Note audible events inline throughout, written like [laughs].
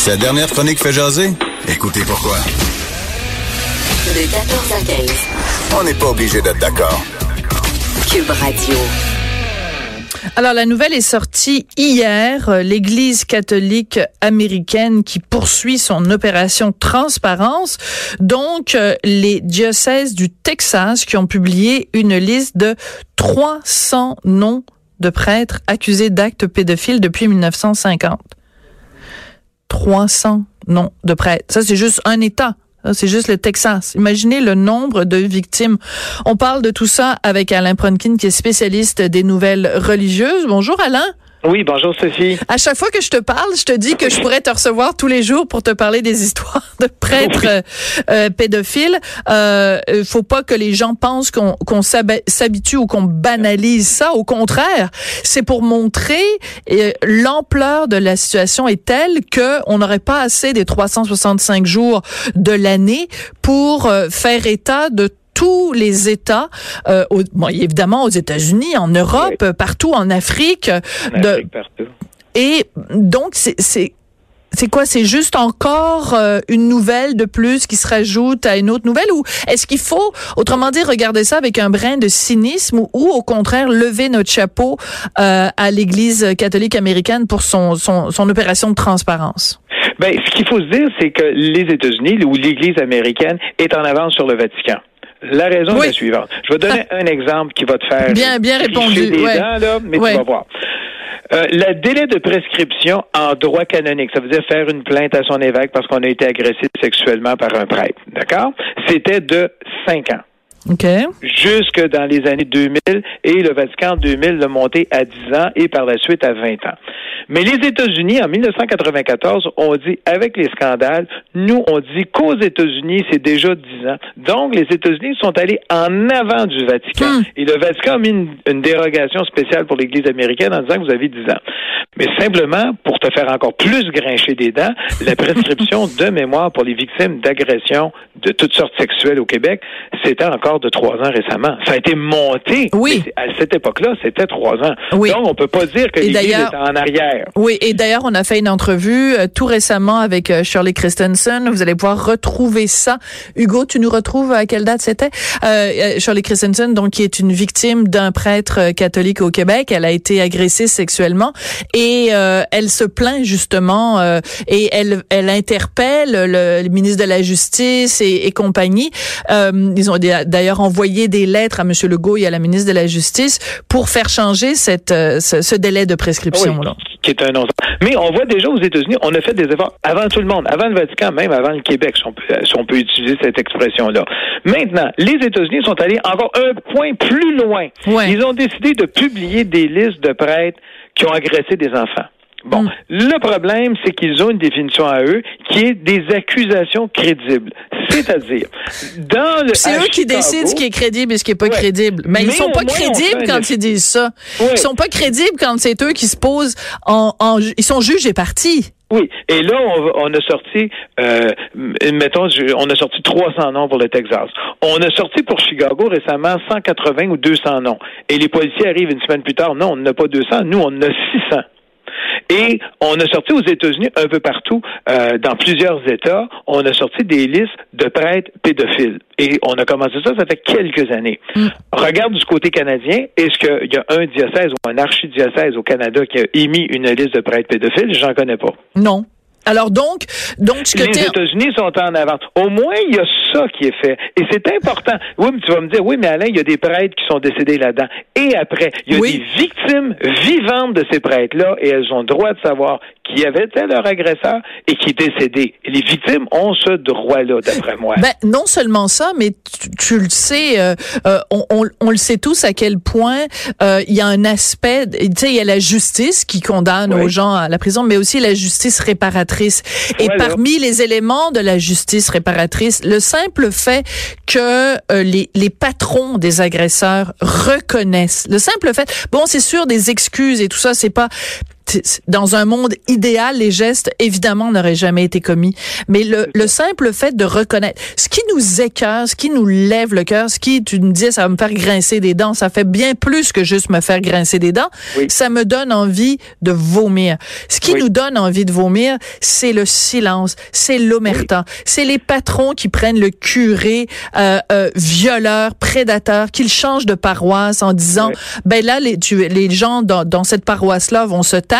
Sa dernière chronique fait jaser? Écoutez pourquoi. De 14 à 15. On n'est pas obligé d'être d'accord. Cube Radio. Alors, la nouvelle est sortie hier. L'Église catholique américaine qui poursuit son opération transparence. Donc, les diocèses du Texas qui ont publié une liste de 300 noms de prêtres accusés d'actes pédophiles depuis 1950. 300 noms de prêtres. Ça, c'est juste un État. C'est juste le Texas. Imaginez le nombre de victimes. On parle de tout ça avec Alain Pronkin, qui est spécialiste des nouvelles religieuses. Bonjour Alain. Oui, bonjour Sophie. À chaque fois que je te parle, je te dis que je pourrais te recevoir tous les jours pour te parler des histoires de prêtres euh, euh, pédophiles. Euh, faut pas que les gens pensent qu'on s'habitue ou qu'on banalise ça. Au contraire, c'est pour montrer euh, l'ampleur de la situation est telle que on n'aurait pas assez des 365 jours de l'année pour faire état de tous les États, euh, bon, évidemment aux États-Unis, en Europe, partout en Afrique. En Afrique partout. Et donc, c'est c'est quoi? C'est juste encore euh, une nouvelle de plus qui se rajoute à une autre nouvelle? Ou est-ce qu'il faut, autrement dit, regarder ça avec un brin de cynisme ou, au contraire lever notre chapeau euh, à l'Église catholique américaine pour son, son, son opération de transparence? Ben, ce qu'il faut se dire, c'est que les États-Unis ou l'Église américaine est en avance sur le Vatican. La raison est la suivante. Je vais donner un exemple qui va te faire bien, bien répondu. Des dents, là, mais tu vas voir. Euh, le délai de prescription en droit canonique, ça veut dire faire une plainte à son évêque parce qu'on a été agressé sexuellement par un prêtre, d'accord? C'était de cinq ans. Okay. Jusque dans les années 2000 et le Vatican 2000 l'a monté à 10 ans et par la suite à 20 ans. Mais les États-Unis, en 1994, ont dit, avec les scandales, nous, on dit qu'aux États-Unis, c'est déjà 10 ans. Donc, les États-Unis sont allés en avant du Vatican. Hmm. Et le Vatican a mis une, dérogation spéciale pour l'Église américaine en disant que vous avez 10 ans. Mais simplement, pour te faire encore plus grincher des dents, la prescription [laughs] de mémoire pour les victimes d'agressions de toutes sortes sexuelles au Québec, c'était encore de trois ans récemment. Ça a été monté. Oui. À cette époque-là, c'était trois ans. Oui. Donc, on peut pas dire que l'Église est en arrière. Oui, et d'ailleurs, on a fait une entrevue euh, tout récemment avec euh, Shirley Christensen. Vous allez pouvoir retrouver ça. Hugo, tu nous retrouves à quelle date c'était? Euh, Shirley Christensen, donc, qui est une victime d'un prêtre catholique au Québec. Elle a été agressée sexuellement et elle se plaint justement et elle, elle interpelle le, ministre de la Justice et, et compagnie. ils ont d'ailleurs envoyé des lettres à M. Legault et à la ministre de la Justice pour faire changer cette, euh, ce, délai de prescription. Oui, qui est un non Mais on voit déjà aux États-Unis, on a fait des efforts avant tout le monde, avant le Vatican, même avant le Québec, si on peut, si on peut utiliser cette expression-là. Maintenant, les États-Unis sont allés encore un point plus loin. Ils ont décidé de publier des listes de prêtres qui ont agressé des enfants. Bon, mm. le problème, c'est qu'ils ont une définition à eux qui est des accusations crédibles. C'est-à-dire, dans le. C'est eux qui décident ce qui est crédible et ce qui est pas crédible. Mais, ils sont pas crédibles quand ils disent ça. Ils sont pas crédibles quand c'est eux qui se posent en, ils sont juges et partis. Oui, et là, on, a sorti, euh, mettons, on a sorti 300 noms pour le Texas. On a sorti pour Chicago récemment 180 ou 200 noms. Et les policiers arrivent une semaine plus tard, non, on n'a pas 200, nous, on en a 600. Et on a sorti aux États-Unis un peu partout, euh, dans plusieurs États, on a sorti des listes de prêtres pédophiles. Et on a commencé ça, ça fait quelques années. Mm. Regarde du côté canadien, est-ce qu'il y a un diocèse ou un archidiocèse au Canada qui a émis une liste de prêtres pédophiles? J'en connais pas. Non. Alors donc, donc ce que les États-Unis sont en avant. Au moins, il y a ça qui est fait, et c'est important. Oui, mais tu vas me dire, oui, mais Alain, il y a des prêtres qui sont décédés là-dedans. Et après, il y a des victimes vivantes de ces prêtres-là, et elles ont droit de savoir qui avait été leur agresseur et qui est décédé. les victimes ont ce droit-là, d'après moi. Ben, non seulement ça, mais tu, le sais, euh, euh, on, on, on, le sait tous à quel point euh, il y a un aspect, tu sais, il y a la justice qui condamne aux gens à la prison, mais aussi la justice réparatrice. Et parmi les éléments de la justice réparatrice, le simple fait que les, les patrons des agresseurs reconnaissent, le simple fait, bon, c'est sûr, des excuses et tout ça, c'est pas dans un monde idéal, les gestes, évidemment, n'auraient jamais été commis. Mais le, le simple fait de reconnaître, ce qui nous écœure, ce qui nous lève le cœur, ce qui, tu me disais, ça va me faire grincer des dents, ça fait bien plus que juste me faire grincer des dents, ça me donne envie de vomir. Ce qui nous donne envie de vomir, c'est le silence, c'est l'omerta, c'est les patrons qui prennent le curé euh, euh, violeur, prédateur, qu'ils changent de paroisse en disant, ben là, les, tu, les gens dans, dans cette paroisse-là vont se taire,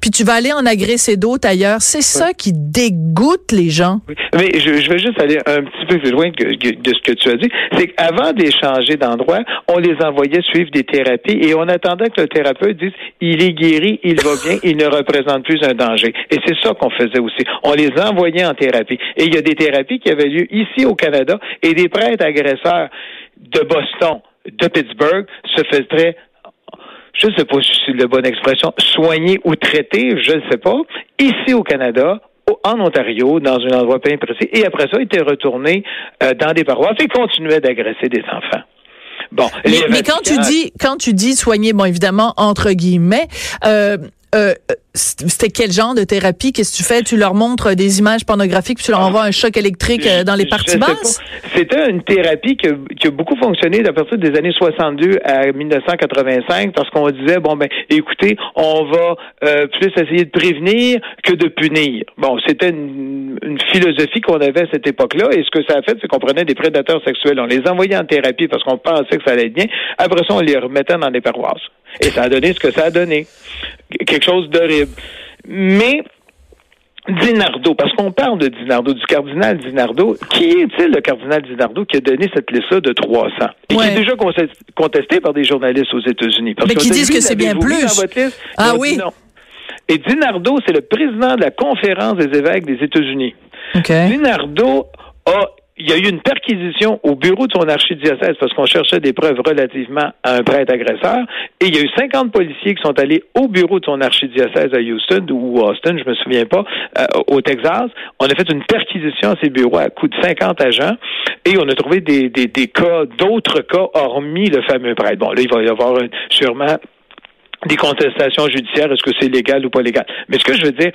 puis tu vas aller en agresser d'autres ailleurs. C'est ça qui dégoûte les gens. Mais je, je, vais juste aller un petit peu plus loin que, de ce que tu as dit. C'est qu'avant d'échanger d'endroit, on les envoyait suivre des thérapies et on attendait que le thérapeute dise il est guéri, il va bien, il ne représente plus un danger. Et c'est ça qu'on faisait aussi. On les envoyait en thérapie. Et il y a des thérapies qui avaient lieu ici au Canada et des prêtres agresseurs de Boston, de Pittsburgh se faisaient je ne sais pas si c'est la bonne expression, soigner ou traiter, je ne sais pas, ici au Canada, en Ontario, dans un endroit bien précis, et après ça, étaient retournés euh, dans des paroisses et continuaient d'agresser des enfants. Bon, mais, quand tu dis quand tu dis soigner, bon évidemment entre guillemets, euh, euh, c'était quel genre de thérapie? Qu'est-ce que tu fais? Tu leur montres des images pornographiques puis tu leur envoies un choc électrique euh, dans les parties basses? C'était une thérapie qui a, beaucoup fonctionné à partir des années 62 à 1985 parce qu'on disait, bon, ben, écoutez, on va euh, plus essayer de prévenir que de punir. Bon, c'était une, philosophie qu'on avait à cette époque-là et ce que ça a fait, c'est qu'on prenait des prédateurs sexuels, on les envoyait en thérapie parce qu'on pensait que ça allait être bien. Après ça, on les remettait dans des paroisses. Et ça a donné ce que ça a donné. Quelque chose d'horrible. Mais Dinardo, parce qu'on parle de Dinardo, du cardinal Dinardo. Qui est-il, le cardinal Dinardo, qui a donné cette liste-là de 300? Et qui est déjà contesté par des journalistes aux États-Unis. Mais qui disent que c'est bien plus. ah oui? Et Dinardo, c'est le président de la conférence des évêques des États-Unis. Dinardo a il y a eu une perquisition au bureau de son archidiocèse parce qu'on cherchait des preuves relativement à un prêtre agresseur. Et il y a eu 50 policiers qui sont allés au bureau de son archidiocèse à Houston ou Austin, je me souviens pas, euh, au Texas. On a fait une perquisition à ces bureaux à coup de 50 agents et on a trouvé des, des, des cas, d'autres cas hormis le fameux prêtre. Bon, là, il va y avoir sûrement des contestations judiciaires, est-ce que c'est légal ou pas légal? Mais ce que je veux dire,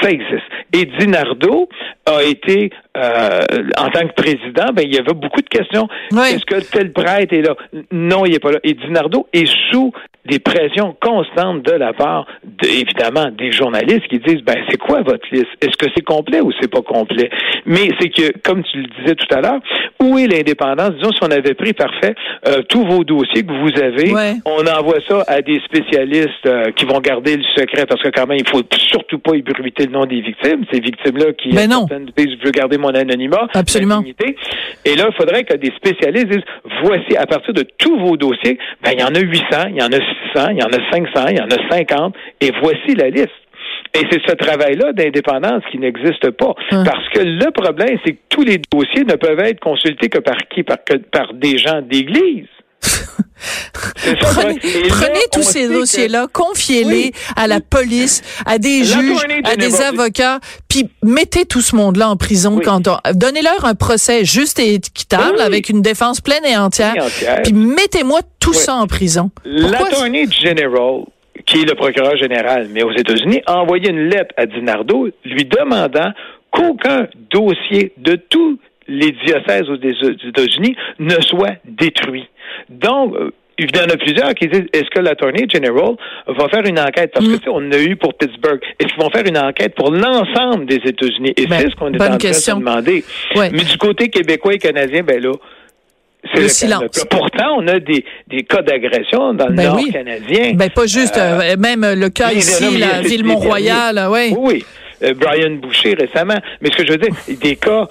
ça existe. Et Dinardo a été, euh, en tant que président, ben, il y avait beaucoup de questions. Est-ce que tel prêtre est là? Non, il n'est pas là. Et Dinardo est sous des pressions constantes de la part, évidemment, des journalistes qui disent, ben, c'est quoi votre liste? Est-ce que c'est complet ou c'est pas complet? Mais c'est que, comme tu le disais tout à l'heure, où est l'indépendance? Disons, si on avait pris parfait euh, tous vos dossiers que vous avez, on envoie ça à des spécialistes euh, qui vont garder le secret parce que quand même, il faut surtout pas ébruiter le nom des victimes. Ces victimes-là qui, ben non. veulent garder mon anonymat. Absolument. Et là, il faudrait que des spécialistes disent, voici, à partir de tous vos dossiers, ben, il y en a 800, il y en a il y en a 500, il y en a 50, et voici la liste. Et c'est ce travail-là d'indépendance qui n'existe pas. Hum. Parce que le problème, c'est que tous les dossiers ne peuvent être consultés que par qui? Par, que, par des gens d'église. Prenez, tous ces dossiers-là, confiez-les à la police, à des juges, à des avocats, puis mettez tout ce monde-là en prison quand donnez-leur un procès juste et équitable avec une défense pleine et entière, puis mettez-moi tout ça en prison. L'attorney general qui est le procureur général, mais aux États-Unis, a envoyé une lettre à Dinardo lui demandant qu'aucun dossier de tous les diocèses aux États-Unis ne soit détruit. Donc, euh, il y en a plusieurs qui disent est-ce que l'Attorney General va faire une enquête? Parce que mm. on a eu pour Pittsburgh est-ce qu'ils vont faire une enquête pour l'ensemble des États-Unis? Et ben, c'est ce qu'on est en train de demander mais du côté québécois et canadien ben là c'est le, silence. Pourtant, on a des, des cas d'agression dans le ben nord canadien. Ben pas juste, euh, euh, même le cas ici, la ville Mont-Royal, oui. Oui, Brian Boucher récemment. Mais ce que je veux dire, [laughs] des cas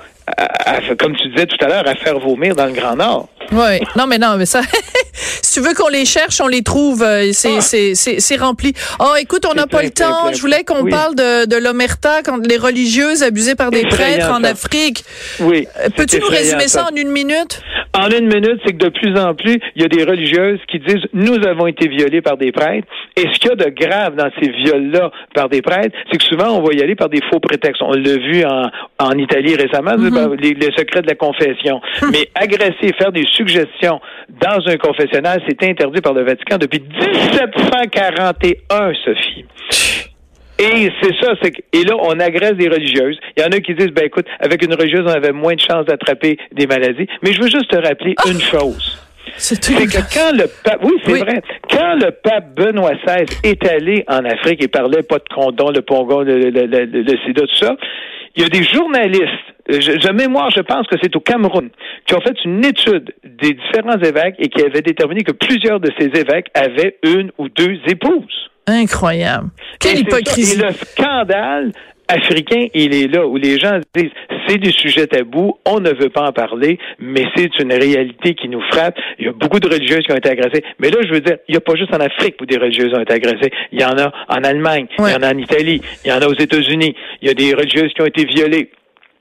comme tu disais tout à l'heure, à faire vomir dans le Grand Nord. Oui. Non, mais non, mais ça, [laughs] si tu veux qu'on les cherche, on les trouve. Euh, c'est, ah. c'est, c'est, rempli. Oh, écoute, on n'a pas le temps. Je voulais qu'on parle de, de l'omerta, quand les religieuses abusées par des prêtres en Afrique. Oui. Euh, peux-tu nous résumer ça en une minute? En une minute, c'est que de plus en plus, il y a des religieuses qui disent nous avons été violées par des prêtres. Et ce qu'il y a de grave dans ces viols-là par des prêtres, c'est que souvent on va y aller par des faux prétextes. On l'a vu en, en Italie récemment. Mm-hmm. Ben, les, secrets de la confession. Mais agresser, faire des suggestions dans un confessionnal, c'est interdit par le Vatican depuis 1741, Sophie. Et c'est ça, c'est que, et là, on agresse des religieuses. Il y en a qui disent, ben écoute, avec une religieuse, on avait moins de chances d'attraper des maladies. Mais je veux juste te rappeler une chose. [laughs] C'est C'est que quand le pape, oui, c'est Oui. vrai, quand le pape Benoît XVI est allé en Afrique et parlait pas de condom, le pongon, le, le, le, le- le sida, tout ça, il y a des journalistes, je, de mémoire, je pense que c'est au Cameroun, qui ont fait une étude des différents évêques et qui avaient déterminé que plusieurs de ces évêques avaient une ou deux épouses. Incroyable. Quelle Et c'est ça. hypocrisie. Et le scandale africain, il est là, où les gens disent, c'est des sujets tabous, on ne veut pas en parler, mais c'est une réalité qui nous frappe. Il y a beaucoup de religieuses qui ont été agressées. Mais là, je veux dire, il n'y a pas juste en Afrique où des religieuses ont été agressées. Il y en a en Allemagne, Ouais. il y en a en Italie, il y en a aux États-Unis. Il y a des religieuses qui ont été violées.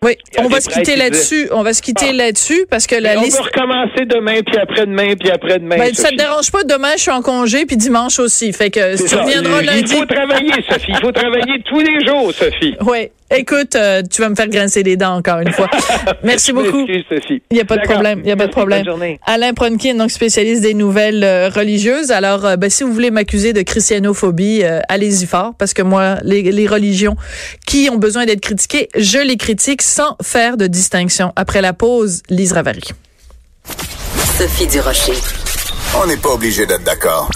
Oui, Il on va se quitter là-dessus. On va se quitter Ah. là-dessus parce que la on liste. va recommencer demain, puis après-demain, puis après-demain. Ben, ça te dérange pas, demain je suis en congé, puis dimanche aussi. Fait que si tu reviendras Il lundi. faut travailler, Sophie. Il faut travailler tous les jours, Sophie. Oui. Écoute, euh, tu vas me faire grincer les dents encore une fois. [laughs] Merci beaucoup. Il n'y a pas de problème. Il n'y a pas de problème. bonne journée. Alain Pronkin, donc spécialiste des nouvelles euh, religieuses. Alors, euh, ben, si vous voulez m'accuser de christianophobie, euh, allez-y fort, parce que moi, les, les religions qui ont besoin d'être critiquées, je les critique sans faire de distinction. Après la pause, Lise Ravary. Sophie Durocher. On n'est pas obligé d'être d'accord.